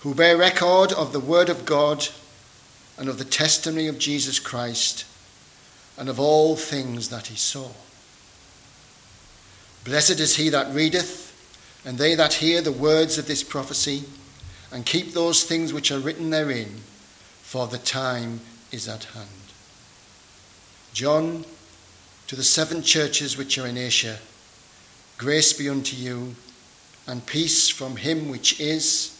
who bear record of the word of God and of the testimony of Jesus Christ and of all things that he saw. Blessed is he that readeth, and they that hear the words of this prophecy, and keep those things which are written therein, for the time is at hand. John, to the seven churches which are in Asia, grace be unto you, and peace from him which is,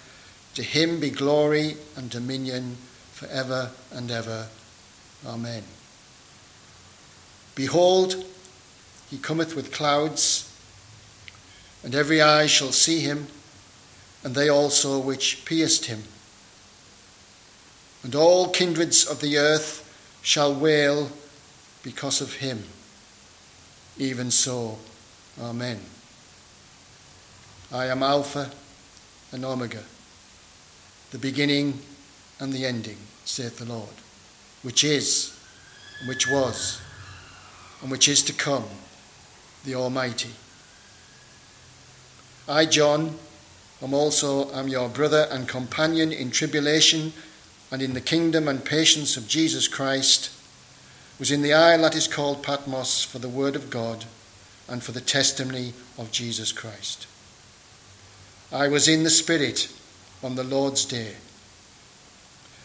to him be glory and dominion for ever and ever. Amen. Behold, he cometh with clouds, and every eye shall see him, and they also which pierced him. And all kindreds of the earth shall wail because of him. Even so, Amen. I am Alpha and Omega the beginning and the ending, saith the Lord, which is, and which was, and which is to come, the Almighty. I, John, am also am your brother and companion in tribulation and in the kingdom and patience of Jesus Christ, was in the isle that is called Patmos for the word of God and for the testimony of Jesus Christ. I was in the Spirit on the Lord's day,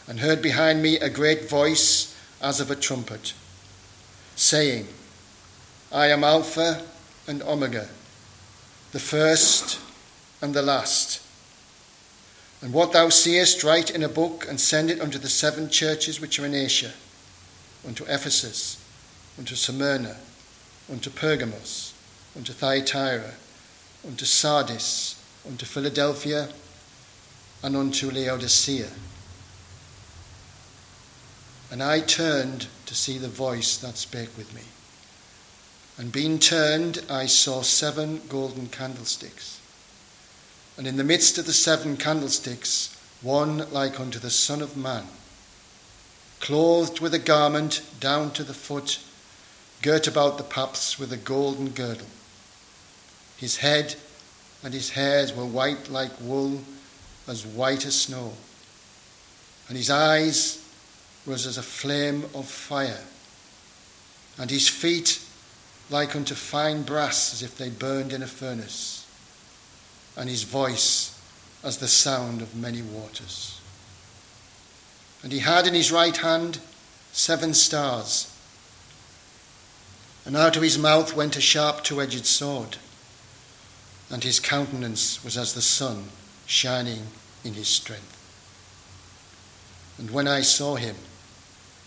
and heard behind me a great voice as of a trumpet, saying, I am Alpha and Omega, the first and the last. And what thou seest, write in a book and send it unto the seven churches which are in Asia, unto Ephesus, unto Smyrna, unto Pergamos, unto Thyatira, unto Sardis, unto Philadelphia, and unto Laodicea. And I turned to see the voice that spake with me. And being turned, I saw seven golden candlesticks. And in the midst of the seven candlesticks, one like unto the Son of Man, clothed with a garment down to the foot, girt about the paps with a golden girdle. His head and his hairs were white like wool as white as snow, and his eyes was as a flame of fire, and his feet like unto fine brass as if they burned in a furnace, and his voice as the sound of many waters. And he had in his right hand seven stars, and out of his mouth went a sharp two edged sword, and his countenance was as the sun shining in his strength. And when I saw him,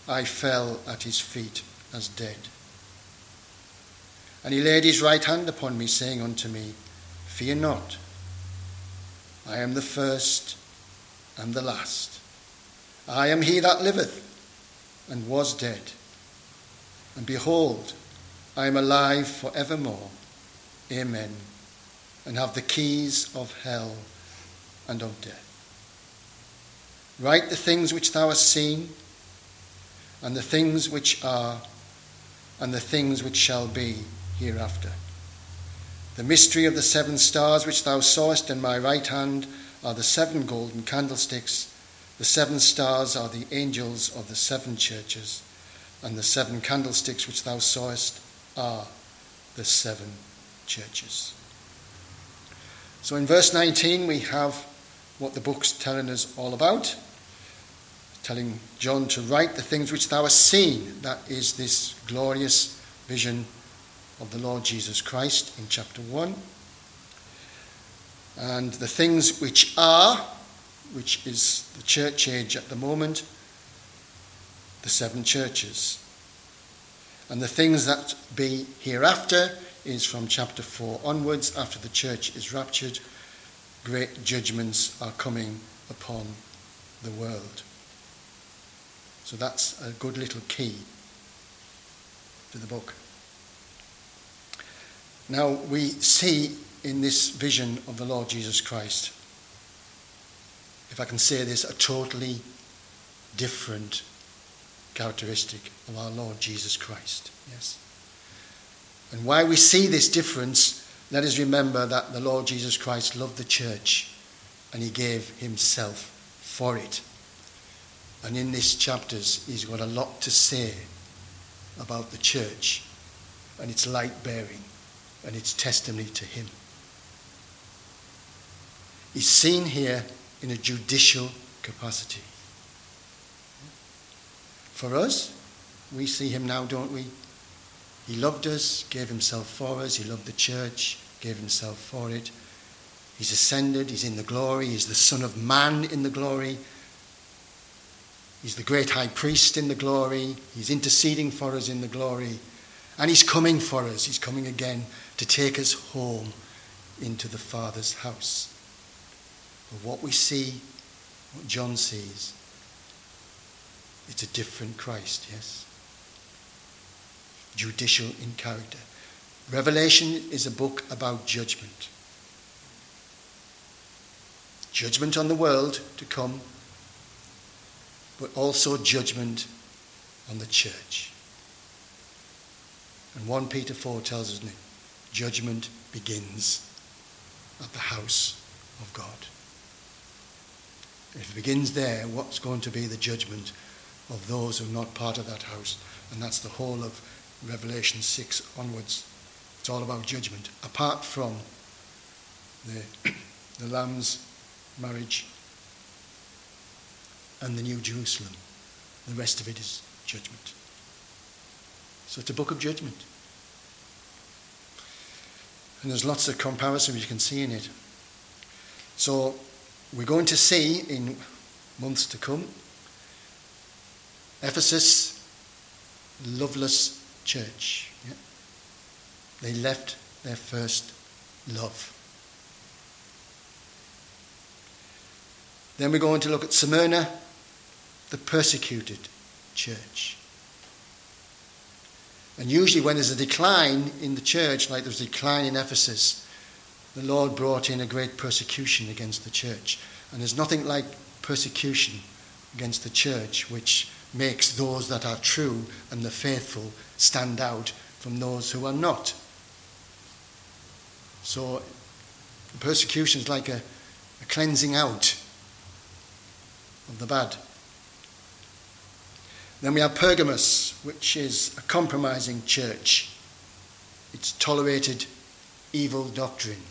I fell at his feet as dead. And he laid his right hand upon me, saying unto me, Fear not, I am the first and the last. I am he that liveth and was dead. And behold, I am alive for evermore. Amen. And have the keys of hell and of death. Write the things which thou hast seen, and the things which are, and the things which shall be hereafter. The mystery of the seven stars which thou sawest in my right hand are the seven golden candlesticks. The seven stars are the angels of the seven churches, and the seven candlesticks which thou sawest are the seven churches. So in verse 19, we have what the book's telling us all about. Telling John to write the things which thou hast seen. That is this glorious vision of the Lord Jesus Christ in chapter 1. And the things which are, which is the church age at the moment, the seven churches. And the things that be hereafter is from chapter 4 onwards, after the church is raptured great judgments are coming upon the world. So that's a good little key to the book. Now we see in this vision of the Lord Jesus Christ, if I can say this, a totally different characteristic of our Lord Jesus Christ. Yes. And why we see this difference, let us remember that the Lord Jesus Christ loved the church and he gave himself for it. And in these chapters, he's got a lot to say about the church and its light bearing and its testimony to him. He's seen here in a judicial capacity. For us, we see him now, don't we? He loved us, gave himself for us, he loved the church, gave himself for it. He's ascended, he's in the glory, he's the Son of Man in the glory. He's the great high priest in the glory, he's interceding for us in the glory. And he's coming for us, he's coming again to take us home into the Father's house. But what we see, what John sees, it's a different Christ, yes? Judicial in character. Revelation is a book about judgment. Judgment on the world to come, but also judgment on the church. And 1 Peter 4 tells us judgment begins at the house of God. If it begins there, what's going to be the judgment of those who are not part of that house? And that's the whole of Revelation 6 onwards. It's all about judgment. Apart from the, the Lamb's marriage and the New Jerusalem, the rest of it is judgment. So it's a book of judgment. And there's lots of comparisons you can see in it. So we're going to see in months to come Ephesus, loveless church. Yeah? They left their first love. Then we're going to look at Smyrna, the persecuted church. And usually, when there's a decline in the church, like there's a decline in Ephesus, the Lord brought in a great persecution against the church. And there's nothing like persecution against the church which makes those that are true and the faithful stand out from those who are not. So, persecution is like a, a cleansing out of the bad. Then we have Pergamos, which is a compromising church. It's tolerated evil doctrine.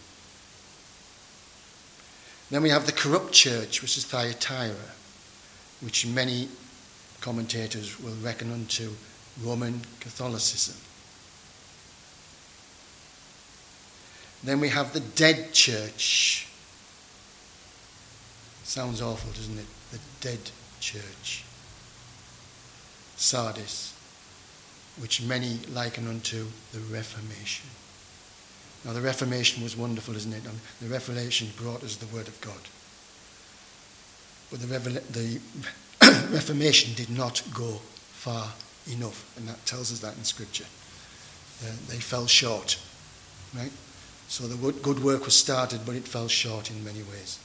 Then we have the corrupt church, which is Thyatira, which many commentators will reckon unto Roman Catholicism. Then we have the dead church. Sounds awful, doesn't it? The dead church. Sardis, which many liken unto the Reformation. Now, the Reformation was wonderful, isn't it? the Reformation brought us the Word of God. But the, the Reformation did not go far enough, and that tells us that in Scripture. Uh, they fell short, right? So the good work was started, but it fell short in many ways.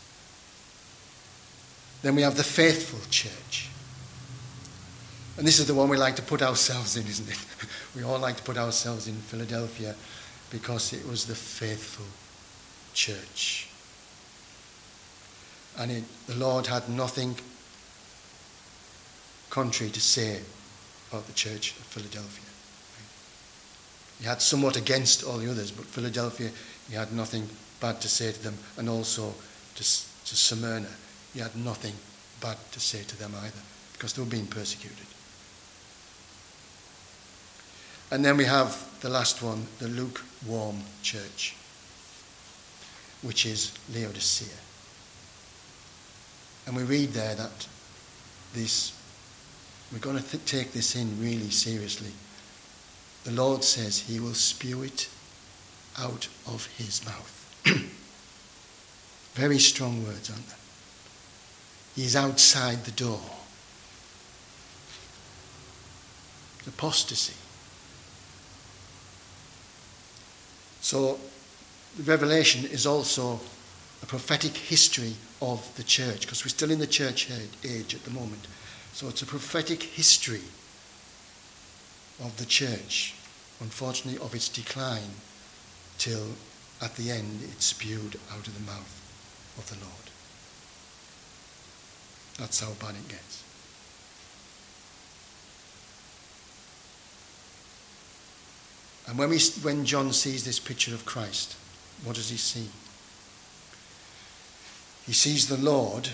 Then we have the faithful church. And this is the one we like to put ourselves in, isn't it? we all like to put ourselves in Philadelphia because it was the faithful church. And it, the Lord had nothing contrary to say about the church of Philadelphia. He had somewhat against all the others, but Philadelphia, he had nothing bad to say to them, and also to, to Smyrna, he had nothing bad to say to them either, because they were being persecuted. And then we have the last one, the lukewarm church, which is Laodicea. And we read there that this We've got to th- take this in really seriously. The Lord says he will spew it out of his mouth. Very strong words, aren't they? He is outside the door. Apostasy. So, the Revelation is also a prophetic history of the church, because we're still in the church age at the moment. So, it's a prophetic history of the church, unfortunately, of its decline, till at the end it spewed out of the mouth of the Lord. That's how bad it gets. And when, we, when John sees this picture of Christ, what does he see? He sees the Lord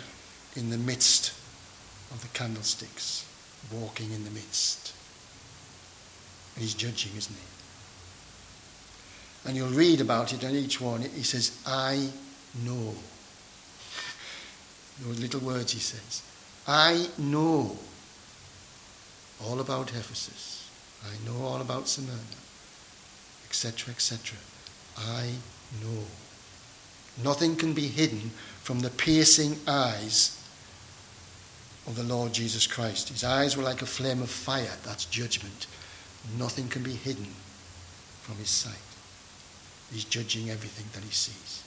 in the midst of the candlesticks, walking in the midst. And he's judging, isn't he? And you'll read about it on each one. He says, I know. Those little words he says. I know all about Ephesus. I know all about Smyrna etc., etc. I know. Nothing can be hidden from the piercing eyes of the Lord Jesus Christ. His eyes were like a flame of fire. That's judgment. Nothing can be hidden from his sight. He's judging everything that he sees.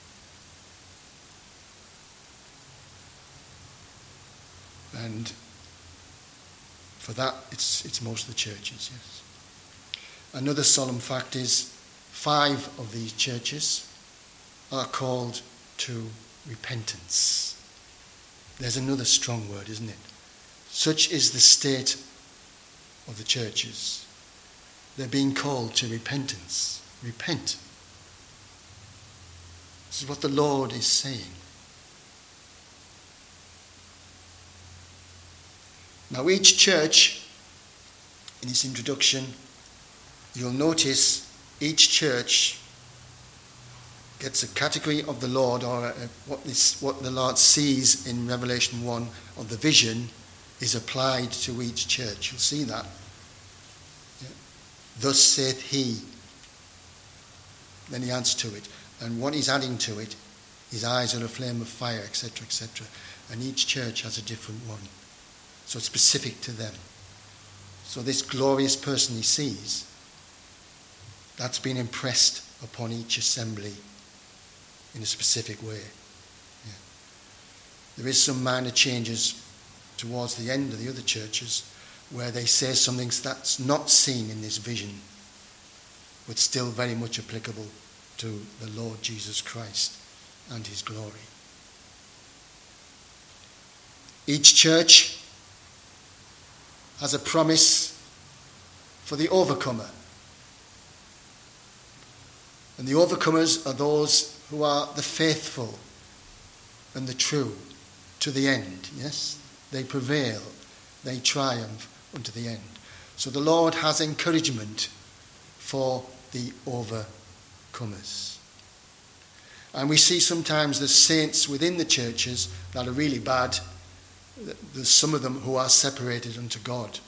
And for that, it's, it's most of the churches, yes. Another solemn fact is Five of these churches are called to repentance. There's another strong word, isn't it? Such is the state of the churches. They're being called to repentance. Repent. This is what the Lord is saying. Now, each church, in its introduction, you'll notice each church gets a category of the Lord, or a, what, this, what the Lord sees in Revelation 1 of the vision is applied to each church. You'll see that. Yeah. Thus saith he. Then he adds to it. And what he's adding to it, his eyes are a flame of fire, etc., etc. And each church has a different one. So it's specific to them. So this glorious person he sees that's been impressed upon each assembly in a specific way. Yeah. There is some minor changes towards the end of the other churches where they say something that's not seen in this vision, but still very much applicable to the Lord Jesus Christ and his glory. Each church has a promise for the overcomer. And the overcomers are those who are the faithful and the true to the end. Yes? They prevail, they triumph unto the end. So the Lord has encouragement for the overcomers. And we see sometimes the saints within the churches that are really bad. There's some of them who are separated unto God.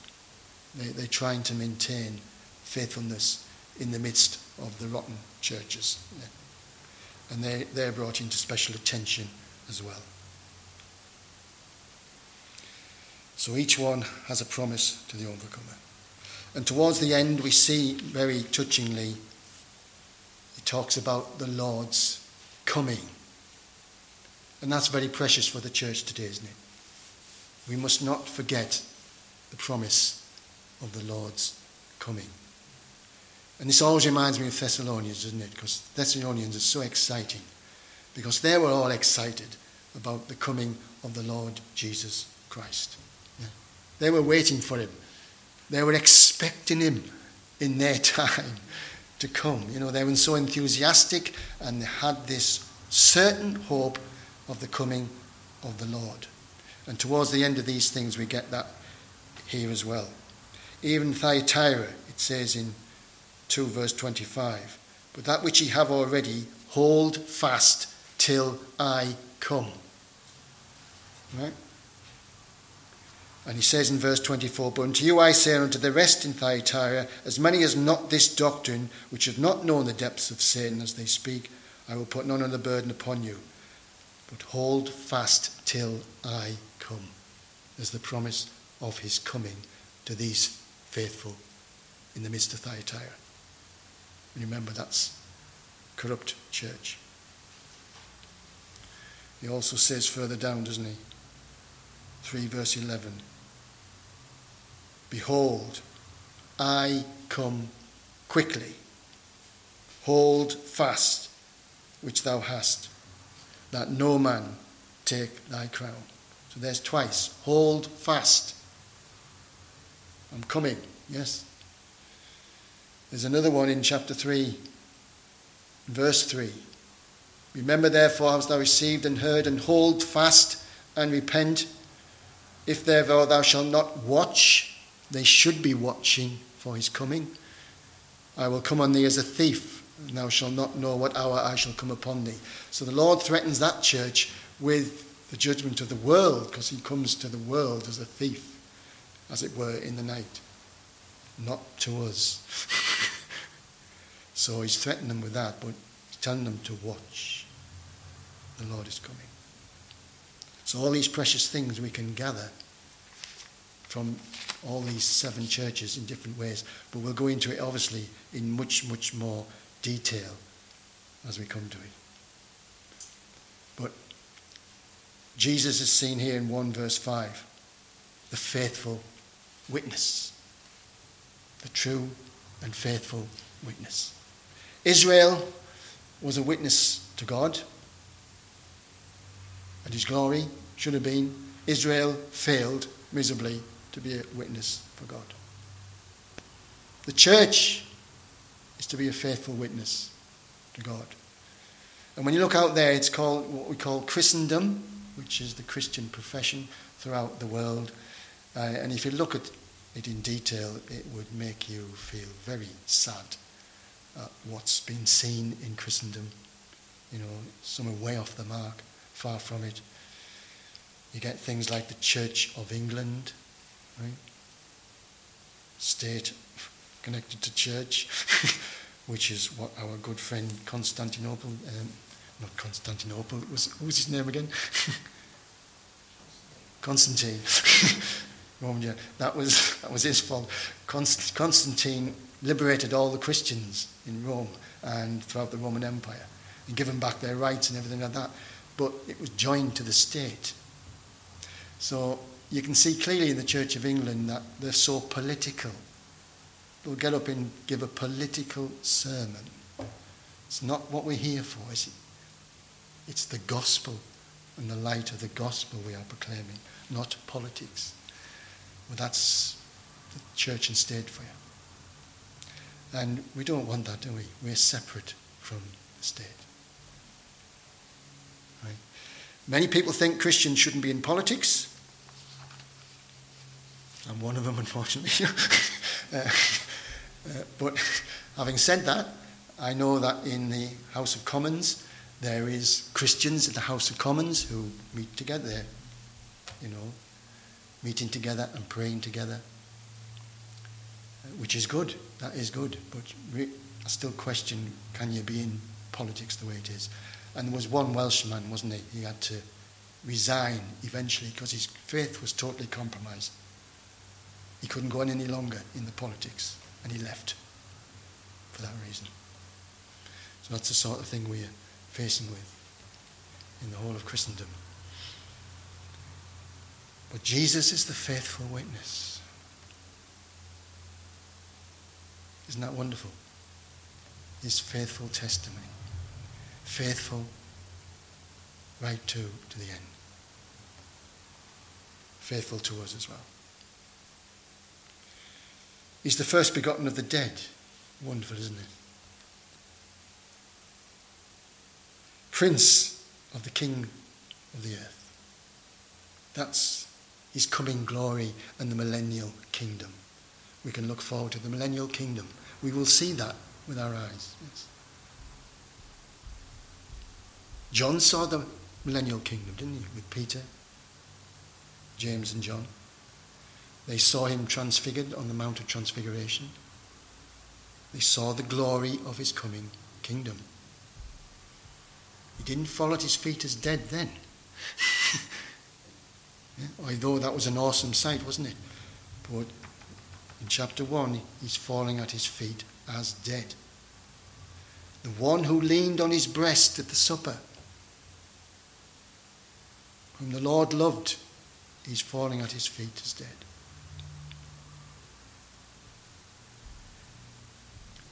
They, they're trying to maintain faithfulness in the midst of the rotten churches. And they, they're brought into special attention as well. So each one has a promise to the overcomer. And towards the end, we see very touchingly, he talks about the Lord's coming. And that's very precious for the church today, isn't it? We must not forget the promise of the Lord's coming. And this always reminds me of Thessalonians, doesn't it? Because Thessalonians is so exciting. Because they were all excited about the coming of the Lord Jesus Christ. They were waiting for him. They were expecting him in their time to come. You know, they were so enthusiastic and they had this certain hope of the coming of the Lord. And towards the end of these things, we get that here as well. Even Thyatira, it says in 2 verse 25. But that which ye have already, hold fast till I come. Right? And he says in verse 24, But unto you I say, and unto the rest in Thyatira, as many as not this doctrine, which have not known the depths of Satan as they speak, I will put none of the burden upon you. but hold fast till I come. as the promise of his coming to these faithful in the midst of Thyatira. Remember, that's corrupt church. He also says further down, doesn't he? 3 verse 11. Behold, I come quickly. Hold fast which thou hast, that no man take thy crown. So there's twice. Hold fast. I'm coming, yes. There's another one in chapter 3, verse 3. Remember, therefore, hast thou received and heard, and hold fast and repent. If therefore thou shalt not watch, they should be watching for his coming. I will come on thee as a thief, and thou shalt not know what hour I shall come upon thee. So the Lord threatens that church with the judgment of the world, because he comes to the world as a thief, as it were, in the night. Not to us. so he's threatening them with that, but he's telling them to watch. The Lord is coming. So all these precious things we can gather from all these seven churches in different ways, but we'll go into it obviously in much, much more detail as we come to it. But Jesus is seen here in 1 verse 5, the faithful witness, the true and faithful witness. Israel was a witness to God, and his glory should have been Israel failed miserably to be a witness for God. The church is to be a faithful witness to God. And when you look out there, it's called what we call Christendom, which is the Christian profession throughout the world. Uh, and if you look at it in detail, it would make you feel very sad at what's been seen in Christendom. You know, some are way off the mark, far from it. You get things like the Church of England, right? State connected to church, which is what our good friend Constantinople, um, not Constantinople, was, what was his name again? Constantine. Rome, yeah, that was, that was his fault. Const- Constantine liberated all the Christians in Rome and throughout the Roman Empire and given back their rights and everything like that. But it was joined to the state. So you can see clearly in the Church of England that they're so political. They'll get up and give a political sermon. It's not what we're here for, is it? It's the gospel and the light of the gospel we are proclaiming, not politics. Well, that's the church and state for you. And we don't want that, do we? We're separate from the state. Right? Many people think Christians shouldn't be in politics. I'm one of them, unfortunately. uh, uh, but having said that, I know that in the House of Commons there is Christians in the House of Commons who meet together, you know, meeting together and praying together, uh, which is good. That is good. But re- I still question: Can you be in politics the way it is? And there was one Welshman, wasn't he? He had to resign eventually because his faith was totally compromised. He couldn't go on any longer in the politics, and he left for that reason. So that's the sort of thing we're facing with in the whole of Christendom. But Jesus is the faithful witness. Isn't that wonderful? His faithful testimony. Faithful right to, to the end. Faithful to us as well. He's the first begotten of the dead. Wonderful, isn't it? Prince of the King of the earth. That's his coming glory and the millennial kingdom. We can look forward to the millennial kingdom. We will see that with our eyes. Yes. John saw the millennial kingdom, didn't he? With Peter, James, and John. They saw him transfigured on the Mount of Transfiguration. They saw the glory of his coming kingdom. He didn't fall at his feet as dead then. Although that was an awesome sight, wasn't it? But in chapter 1, he's falling at his feet as dead. The one who leaned on his breast at the supper, whom the Lord loved, he's falling at his feet as dead.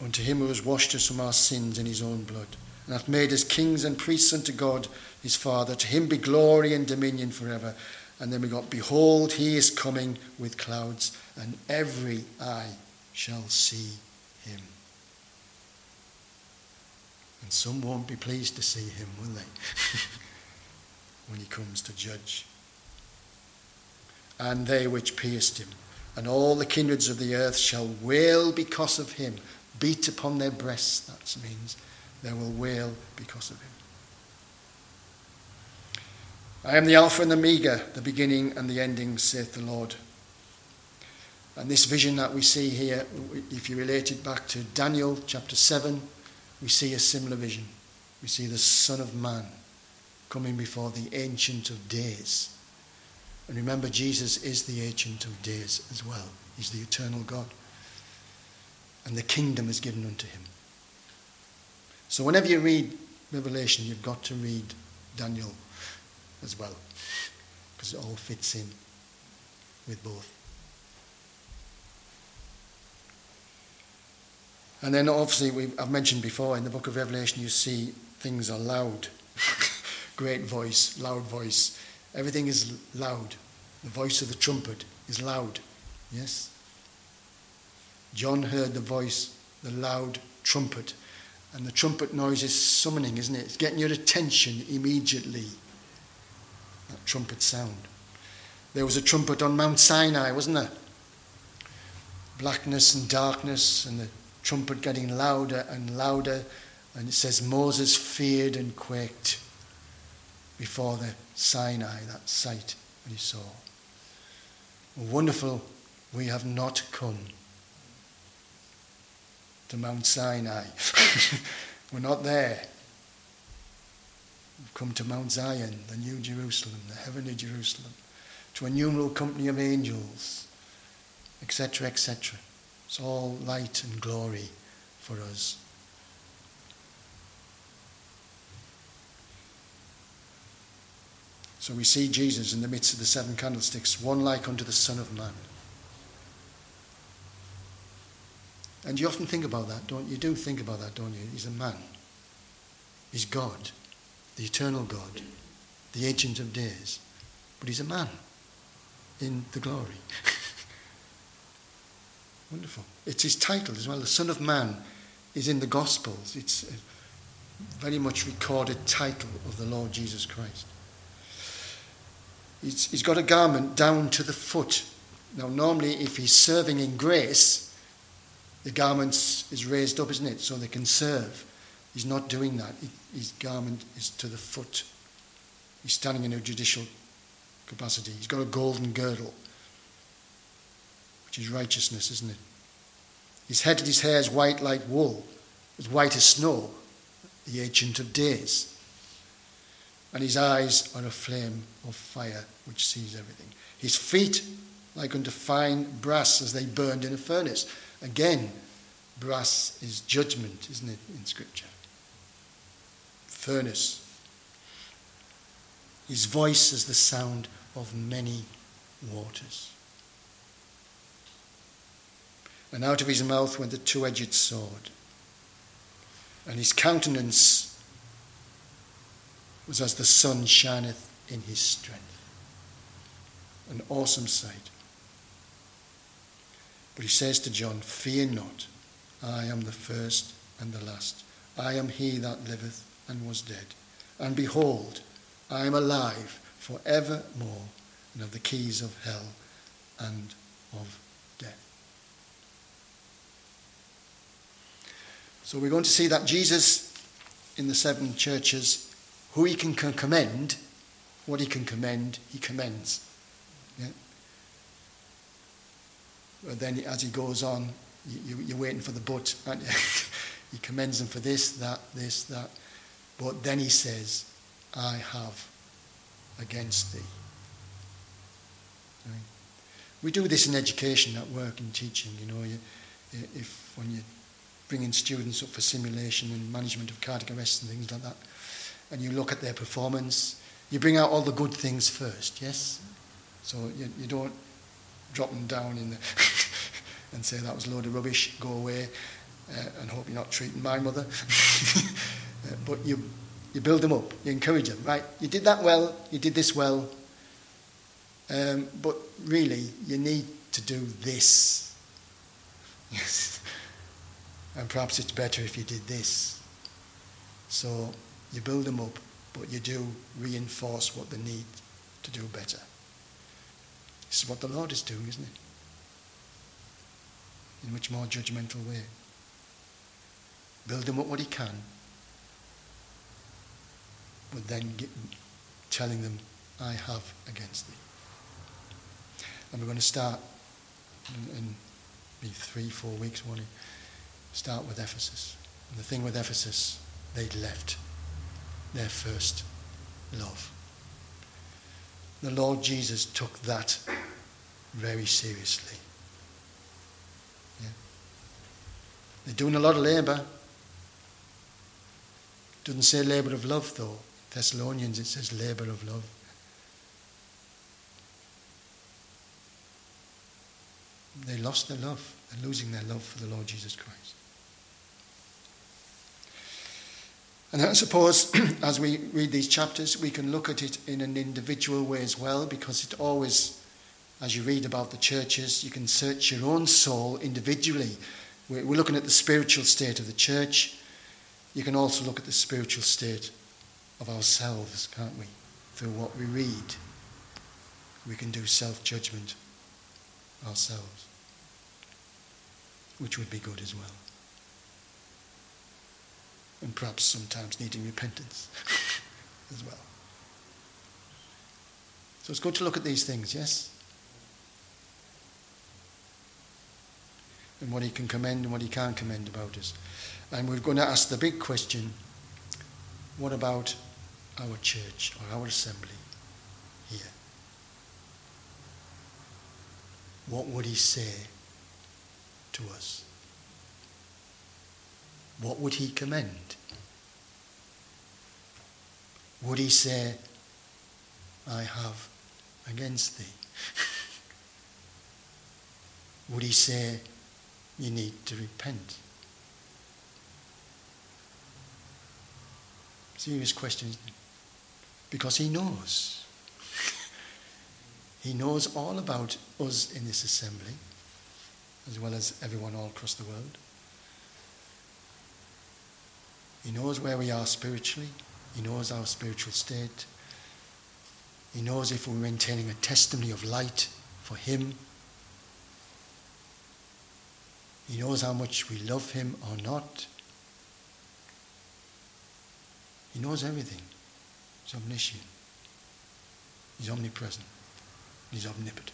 Unto him who has washed us from our sins in his own blood, and hath made us kings and priests unto God his Father, to him be glory and dominion forever. And then we got, Behold, he is coming with clouds, and every eye shall see him. And some won't be pleased to see him, will they? when he comes to judge. And they which pierced him, and all the kindreds of the earth shall wail because of him, beat upon their breasts, that means they will wail because of him. I am the Alpha and the Omega, the beginning and the ending, saith the Lord. And this vision that we see here, if you relate it back to Daniel chapter 7, we see a similar vision. We see the Son of Man coming before the Ancient of Days. And remember, Jesus is the Ancient of Days as well. He's the eternal God. And the kingdom is given unto him. So whenever you read Revelation, you've got to read Daniel as well, because it all fits in with both. And then obviously, we, I've mentioned before, in the book of Revelation, you see things are loud. Great voice, loud voice. Everything is loud. The voice of the trumpet is loud. Yes? John heard the voice, the loud trumpet. And the trumpet noise is summoning, isn't it? It's getting your attention immediately that trumpet sound. There was a trumpet on Mount Sinai, wasn't there? Blackness and darkness, and the trumpet getting louder and louder. And it says Moses feared and quaked before the Sinai, that sight that he saw. Wonderful, we have not come to Mount Sinai. We're not there. We've come to Mount Zion, the New Jerusalem, the heavenly Jerusalem, to a numeral company of angels, etc., etc. It's all light and glory for us. So we see Jesus in the midst of the seven candlesticks, one like unto the Son of Man. And you often think about that, don't you? You do think about that, don't you? He's a man. He's God the eternal God, the Ancient of Days. But he's a man in the glory. Wonderful. It's his title as well. The Son of Man is in the Gospels. It's a very much recorded title of the Lord Jesus Christ. He's, he's got a garment down to the foot. Now, normally, if he's serving in grace, the garment is raised up, isn't it? So they can serve. He's not doing that. His garment is to the foot. He's standing in a judicial capacity. He's got a golden girdle, which is righteousness, isn't it? His head and his hair is white like wool, as white as snow, the ancient of days. And his eyes are a flame of fire which sees everything. His feet like unto fine brass as they burned in a furnace. Again, brass is judgment, isn't it, in Scripture? furnace. His voice is the sound of many waters. And out of his mouth went the two edged sword. And his countenance was as the sun shineth in his strength. An awesome sight. But he says to John, Fear not, I am the first and the last. I am he that liveth and was dead. And behold, I am alive for evermore, and have the keys of hell and of death. So we're going to see that Jesus in the seven churches, who he can commend, what he can commend, he commends. Yeah? But then as he goes on, you, are waiting for the but. he commends them for this, that, this, that. But then he says, I have against thee. Right? We do this in education, at work, in teaching. You know, you, if when you're bringing students up for simulation and management of cardiac arrest and things like that, and you look at their performance, you bring out all the good things first, yes? So you, you don't drop them down in the and say that was a load of rubbish, go away, uh, and hope you're not treating my mother. uh, but you, you build them up, you encourage them, right? You did that well, you did this well, um, but really, you need to do this. And perhaps it's better if you did this. So you build them up, but you do reinforce what they need to do better. This is what the Lord is doing, isn't it? In a much more judgmental way. Build them up what He can, but then get, telling them, I have against thee. And we're going to start in, in three, four weeks, won't Start with Ephesus. And the thing with Ephesus, they'd left their first love. The Lord Jesus took that very seriously. Yeah. They're doing a lot of labour. Doesn't say labour of love though. Thessalonians it says labour of love. They lost their love. They're losing their love for the Lord Jesus Christ. And I suppose as we read these chapters, we can look at it in an individual way as well, because it always, as you read about the churches, you can search your own soul individually. We're looking at the spiritual state of the church. You can also look at the spiritual state of ourselves, can't we? Through what we read, we can do self judgment ourselves, which would be good as well and perhaps sometimes needing repentance as well. So it's good to look at these things, yes? And what he can commend and what he can't commend about us. And we're going to ask the big question what about our church or our assembly here? What would he say to us? what would he commend? Would he say, I have against thee? would he say, you need to repent? Serious questions. Because he knows. he knows all about us in this assembly, as well as everyone all across the world. He knows where we are spiritually. He knows our spiritual state. He knows if we're maintaining a testimony of light for Him. He knows how much we love Him or not. He knows everything. He's omniscient. He's omnipresent. He's omnipotent.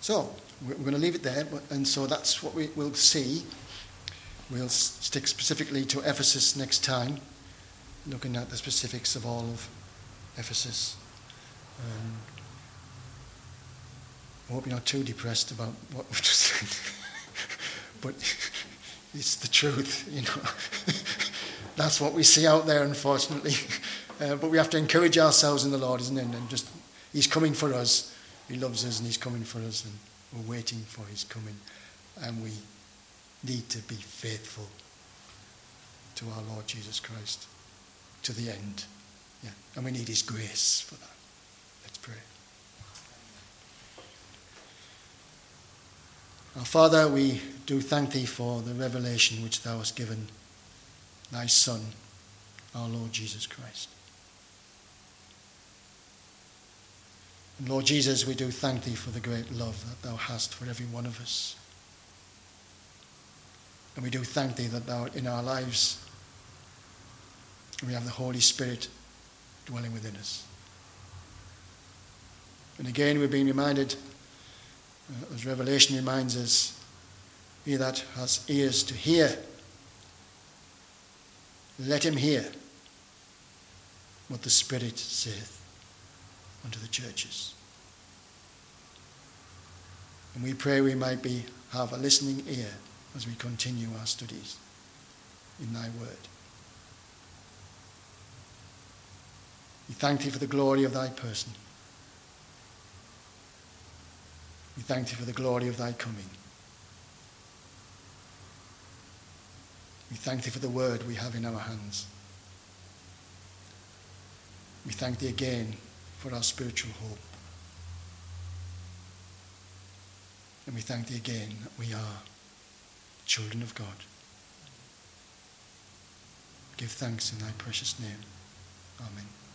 So, we're going to leave it there, and so that's what we will see We'll stick specifically to Ephesus next time, looking at the specifics of all of Ephesus. Um, I hope you're not too depressed about what we've just said. but it's the truth, you know. That's what we see out there, unfortunately. Uh, but we have to encourage ourselves in the Lord, isn't it? And just, He's coming for us. He loves us and He's coming for us, and we're waiting for His coming. And we need to be faithful to our Lord Jesus Christ to the end. Yeah. And we need his grace for that. Let's pray. Our Father, we do thank thee for the revelation which thou hast given thy Son, our Lord Jesus Christ. And Lord Jesus, we do thank thee for the great love that thou hast for every one of us. And we do thank thee that thou in our lives we have the Holy Spirit dwelling within us. And again, we're being reminded, uh, as Revelation reminds us, he that has ears to hear, let him hear what the Spirit saith unto the churches. And we pray we might be, have a listening ear as we continue our studies in thy word. We thank thee for the glory of thy person. We thank thee for the glory of thy coming. We thank thee for the word we have in our hands. We thank thee again for our spiritual hope. And we thank thee again that we are children of God. Give thanks in thy precious name. Amen.